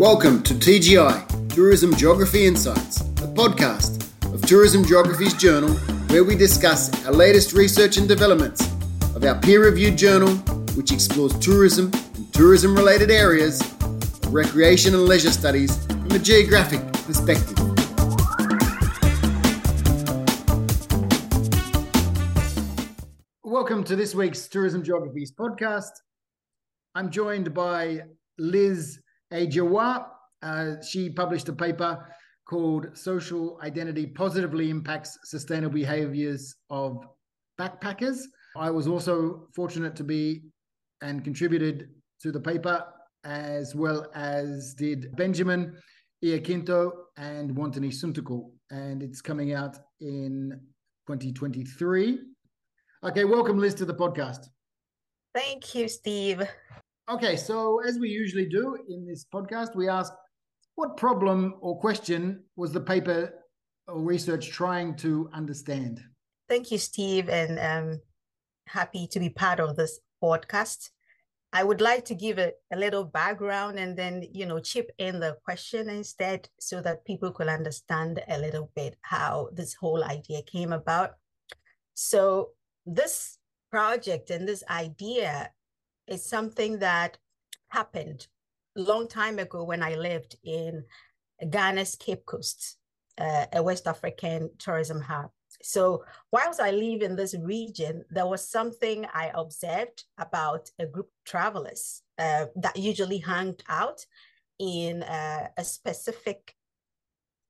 Welcome to TGI, Tourism Geography Insights, a podcast of Tourism Geographies journal where we discuss our latest research and developments of our peer reviewed journal, which explores tourism and tourism related areas recreation and leisure studies from a geographic perspective. Welcome to this week's Tourism Geographies podcast. I'm joined by Liz Agyeiwaah. Uh, she published a paper called Social Identity Positively Impacts Sustainable Behaviors of Backpackers. I was also fortunate to be and contributed to the paper, as well as did Benjamin Iaquinto and Wantanee. And it's coming out in 2023. Okay, welcome, Liz, to the podcast. Thank you, Steve. Okay, so as we usually do in this podcast, we ask what problem or question was the paper or research trying to understand? Thank you, Steve, and um, happy to be part of this podcast. I would like to give a, a little background and then, you know, chip in the question instead so that people could understand a little bit how this whole idea came about. So this project and this idea is something that happened long time ago when I lived in Ghana's Cape Coast, uh, a West African tourism hub. So whilst I live in this region, there was something I observed about a group of travelers uh, that usually hung out in uh, a specific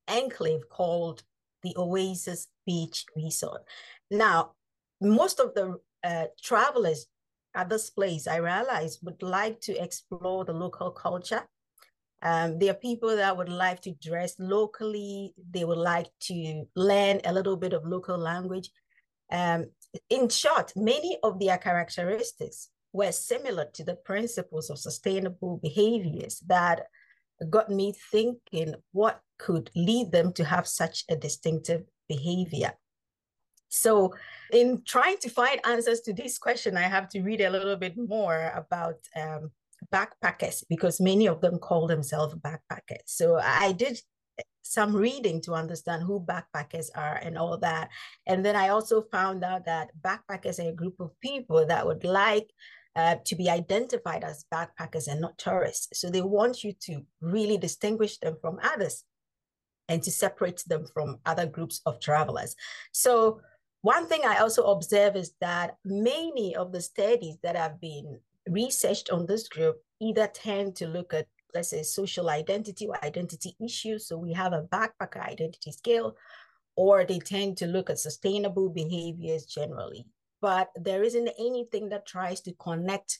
enclave called the Oasis Beach Resort. Now, most of the uh, travelers at this place, I realized would like to explore the local culture. Um, there are people that would like to dress locally. They would like to learn a little bit of local language. Um, in short, many of their characteristics were similar to the principles of sustainable behaviors that got me thinking what could lead them to have such a distinctive behavior. So, in trying to find answers to this question, I have to read a little bit more about um, backpackers because many of them call themselves backpackers. So, I did some reading to understand who backpackers are and all that. And then I also found out that backpackers are a group of people that would like uh, to be identified as backpackers and not tourists. So they want you to really distinguish them from others and to separate them from other groups of travelers. So one thing I also observe is that many of the studies that have been researched on this group either tend to look at, let's say, social identity or identity issues. So we have a backpacker identity scale, or they tend to look at sustainable behaviors generally. But there isn't anything that tries to connect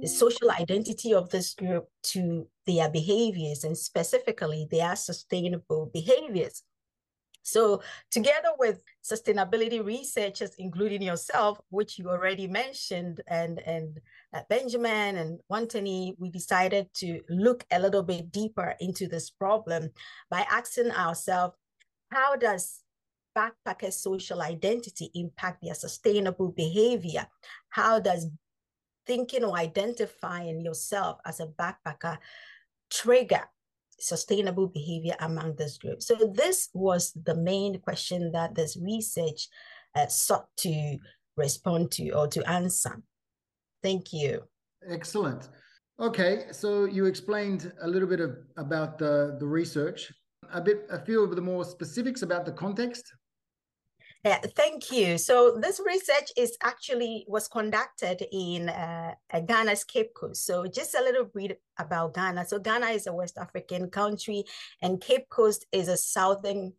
the social identity of this group to their behaviors and specifically their sustainable behaviors. So, together with sustainability researchers, including yourself, which you already mentioned, and and uh, Benjamin and Wantanee, we decided to look a little bit deeper into this problem by asking ourselves, how does backpacker social identity impact their sustainable behavior? How does thinking or identifying yourself as a backpacker trigger sustainable behavior among this group. So this was the main question that this research uh, sought to respond to or to answer. Thank you. Excellent. Okay, so you explained a little bit of, about the, the research, a bit, a few of the more specifics about the context. Yeah, thank you. So this research is actually was conducted in uh, Ghana's Cape Coast. So just a little bit about Ghana. So Ghana is a West African country, and Cape Coast is a southern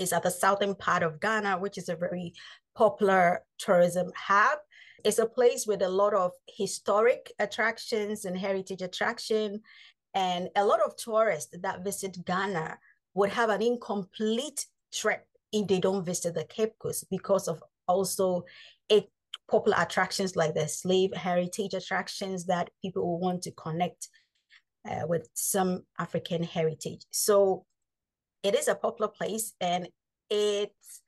is at the southern part of Ghana, which is a very popular tourism hub. It's a place with a lot of historic attractions and heritage attraction, and a lot of tourists that visit Ghana would have an incomplete trip if they don't visit the Cape Coast because of also it popular attractions like the slave heritage attractions that people will want to connect uh, with some African heritage. So it is a popular place and it's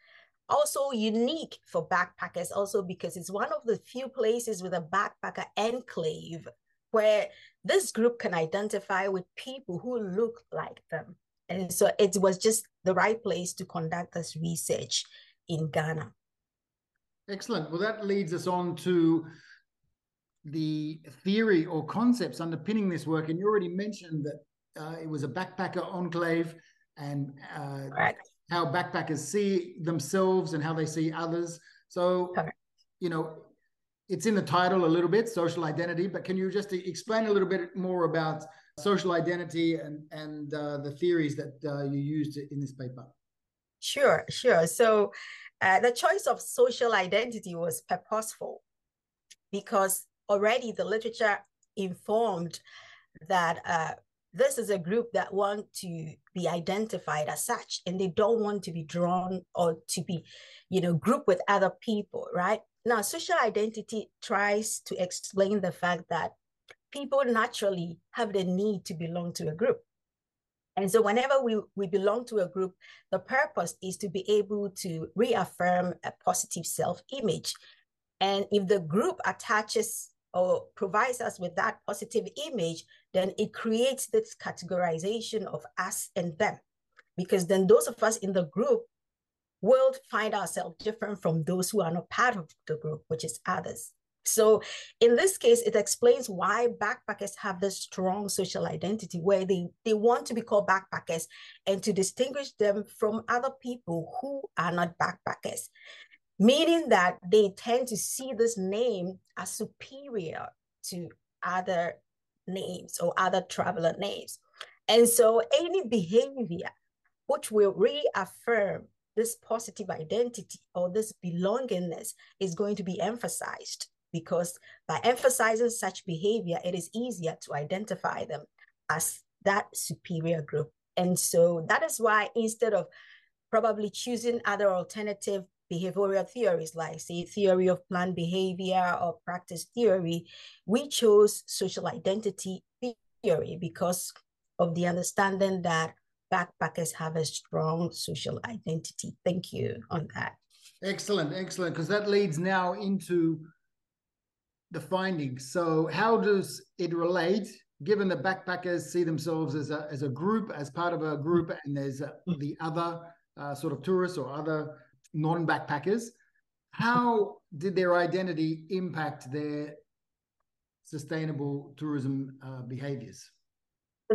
also unique for backpackers also because it's one of the few places with a backpacker enclave where this group can identify with people who look like them. And so it was just the right place to conduct this research in Ghana. Excellent. Well, that leads us on to the theory or concepts underpinning this work. And you already mentioned that uh, it was a backpacker enclave and uh, how backpackers see themselves and how they see others. So, you know, it's in the title a little bit, social identity, but can you just explain a little bit more about social identity and, and uh, the theories that uh, you used in this paper? Sure, sure. So uh, the choice of social identity was purposeful because already the literature informed that uh, this is a group that want to be identified as such and they don't want to be drawn or to be you know grouped with other people right now social identity tries to explain the fact that people naturally have the need to belong to a group and so whenever we, we belong to a group the purpose is to be able to reaffirm a positive self-image and if the group attaches or provides us with that positive image, then it creates this categorization of us and them. Because then those of us in the group will find ourselves different from those who are not part of the group, which is others. So in this case, it explains why backpackers have this strong social identity where they, they want to be called backpackers and to distinguish them from other people who are not backpackers meaning that they tend to see this name as superior to other names or other traveler names. And so any behavior which will reaffirm this positive identity or this belongingness is going to be emphasized because by emphasizing such behavior, it is easier to identify them as that superior group. And so that is why instead of probably choosing other alternative behavioral theories like say theory of planned behavior or practice theory, we chose social identity theory because of the understanding that backpackers have a strong social identity. Thank you on that. Excellent, excellent, because that leads now into the findings. So how does it relate, given that backpackers see themselves as a, as a group, as part of a group, and there's a, the other uh, sort of tourists or other non-backpackers. How did their identity impact their sustainable tourism uh, behaviors?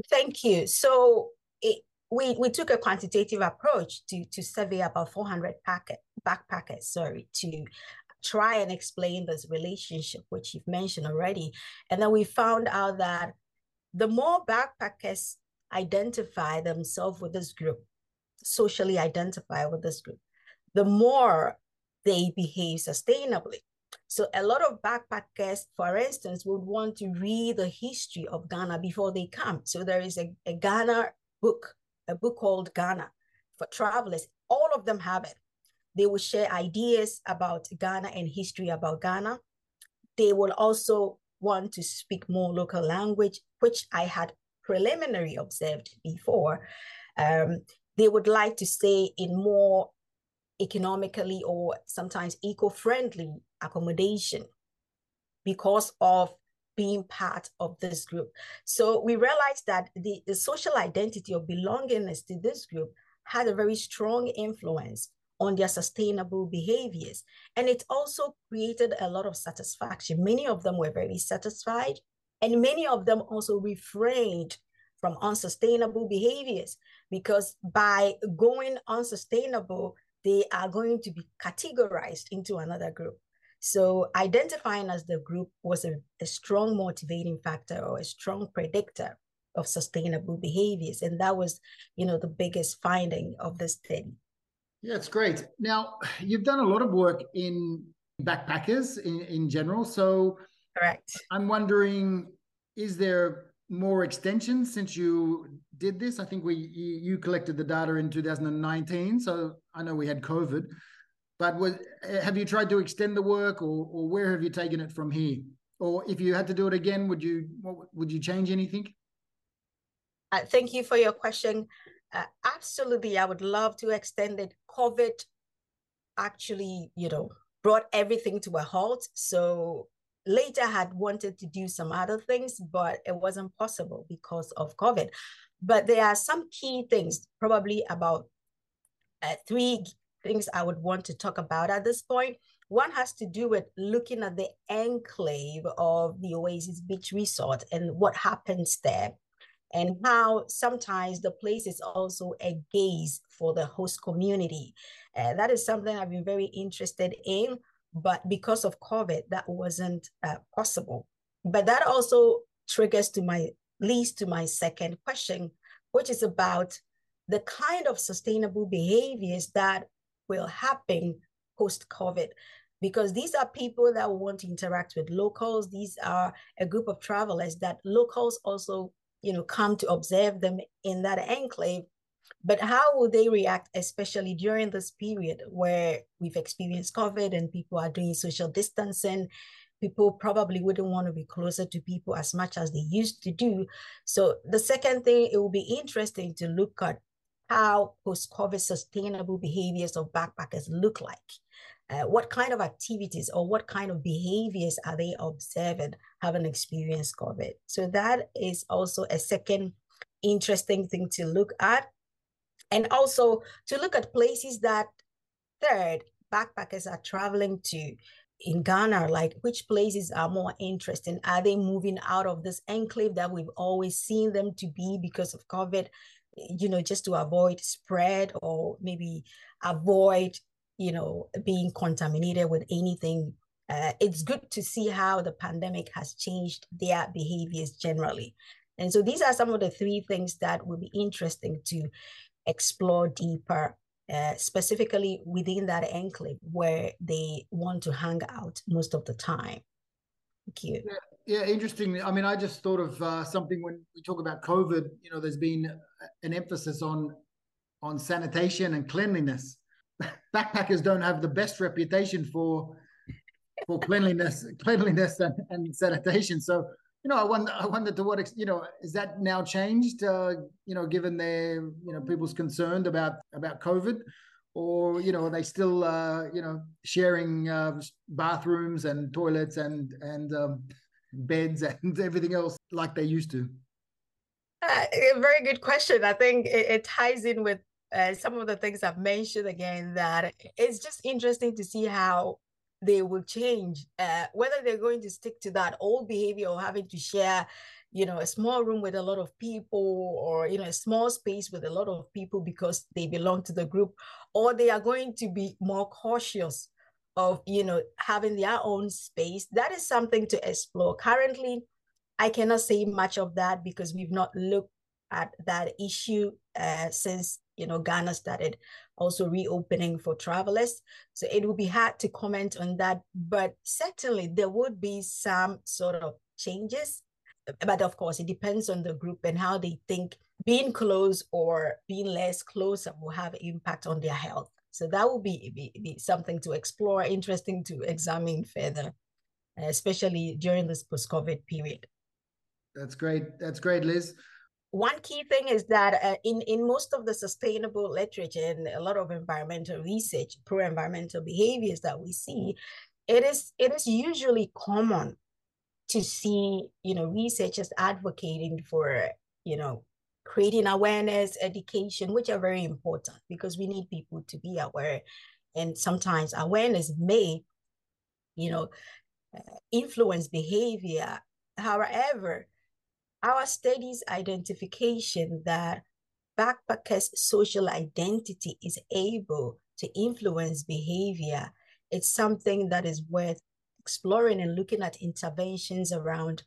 Thank you. So it, we, we took a quantitative approach to, to survey about 400 packet, backpackers, sorry, to try and explain this relationship, which you've mentioned already. And then we found out that the more backpackers identify themselves with this group, socially identify with this group, the more they behave sustainably. So a lot of backpackers, for instance, would want to read the history of Ghana before they come. So there is a, a Ghana book, a book called Ghana for travelers. All of them have it. They will share ideas about Ghana and history about Ghana. They will also want to speak more local language, which I had preliminary observed before. Um, they would like to stay in more economically or sometimes eco-friendly accommodation because of being part of this group. So we realized that the, the social identity of belongingness to this group had a very strong influence on their sustainable behaviors. And it also created a lot of satisfaction. Many of them were very satisfied, and many of them also refrained from unsustainable behaviors because by going unsustainable, they are going to be categorized into another group. So identifying as the group was a, a strong motivating factor or a strong predictor of sustainable behaviors. And that was, you know, the biggest finding of the study. Yeah, it's great. Now, you've done a lot of work in backpackers in, in general. So correct. I'm wondering, is there more extensions since you did this? I think we you collected the data in 2019, so I know we had COVID, but was have you tried to extend the work, or or where have you taken it from here? Or if you had to do it again, would you what, would you change anything? Uh, thank you for your question. Uh, absolutely, I would love to extend it. COVID actually, you know, brought everything to a halt. So later had wanted to do some other things, but it wasn't possible because of COVID. But there are some key things, probably about uh, three things I would want to talk about at this point. One has to do with looking at the enclave of the Oasis Beach Resort and what happens there, and how sometimes the place is also a gaze for the host community. Uh, that is something I've been very interested in, but because of COVID, that wasn't uh, possible. But that also triggers to my leads to my second question, which is about the kind of sustainable behaviors that will happen post COVID. Because these are people that want to interact with locals. These are a group of travelers that locals also, you know, come to observe them in that enclave. But how will they react, especially during this period where we've experienced COVID and people are doing social distancing? People probably wouldn't want to be closer to people as much as they used to do. So, the second thing, it will be interesting to look at how post-COVID sustainable behaviors of backpackers look like. Uh, what kind of activities or what kind of behaviors are they observing having experienced COVID? So that is also a second interesting thing to look at. And also to look at places that third backpackers are traveling to in Ghana, like which places are more interesting? Are they moving out of this enclave that we've always seen them to be because of COVID? you know, just to avoid spread or maybe avoid, you know, being contaminated with anything. Uh, it's good to see how the pandemic has changed their behaviors generally. And so these are some of the three things that will be interesting to explore deeper, uh, specifically within that enclave where they want to hang out most of the time. Thank you. Yeah, yeah, interesting. I mean, I just thought of uh, something when we talk about COVID. You know, there's been an emphasis on on sanitation and cleanliness. Backpackers don't have the best reputation for for cleanliness, cleanliness and, and sanitation. So, you know, I wonder, I wonder to what extent, you know, is that now changed? Uh, you know, given their, you know, people's concerned about about COVID, or you know, are they still, uh, you know, sharing uh, bathrooms and toilets and and um, beds and everything else like they used to? Uh, very good question. I think it, it ties in with uh, some of the things I've mentioned again, that it's just interesting to see how they will change, uh, whether they're going to stick to that old behavior or having to share, you know, a small room with a lot of people or, you know, a small space with a lot of people because they belong to the group, or they are going to be more cautious of you know having their own space. That is something to explore. Currently i cannot say much of that because we've not looked at that issue uh, since you know ghana started also reopening for travelers so it would be hard to comment on that but certainly there would be some sort of changes but of course it depends on the group and how they think being close or being less close will have impact on their health so that will be, be, be something to explore, interesting to examine further, especially during this post-COVID period. That's great. That's great, Liz. One key thing is that uh, in, in most of the sustainable literature and a lot of environmental research, pro-environmental behaviors that we see, it is it is usually common to see you know researchers advocating for you know creating awareness, education, which are very important because we need people to be aware. And sometimes awareness may, you know, uh, influence behavior. However, our studies identification that backpackers' social identity is able to influence behavior. It's something that is worth exploring and looking at interventions around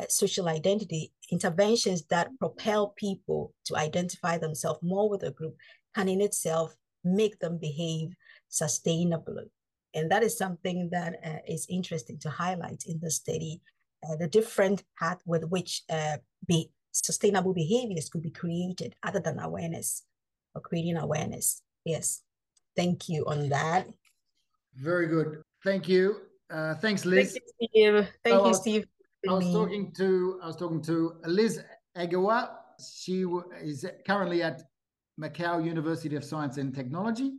uh, social identity interventions that propel people to identify themselves more with a group can in itself make them behave sustainably. And that is something that uh, is interesting to highlight in the study, uh, the different path with which uh, be sustainable behaviors could be created other than awareness or creating awareness. Yes, thank you on that. Very good. Thank you. Uh, thanks, Liz. Thank you, Steve. Thank oh, you, Steve. I was talking to I was talking to Liz Agyeiwaah. She is currently at Macau University of Science and Technology.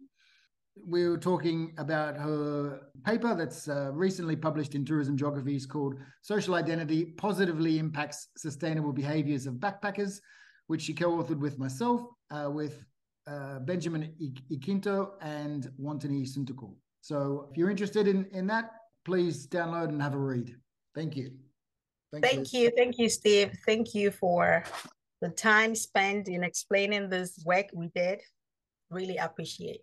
We were talking about her paper that's uh, recently published in Tourism Geographies called Social Identity Positively Impacts Sustainable Behaviors of Backpackers, which she co authored with myself, uh, with uh, Benjamin Iaquinto and Wantanee Suntikul. So if you're interested in, in that, please download and have a read. Thank you. Thank, Thank you. you. Thank you, Steve. Thank you for the time spent in explaining this work we did. Really appreciate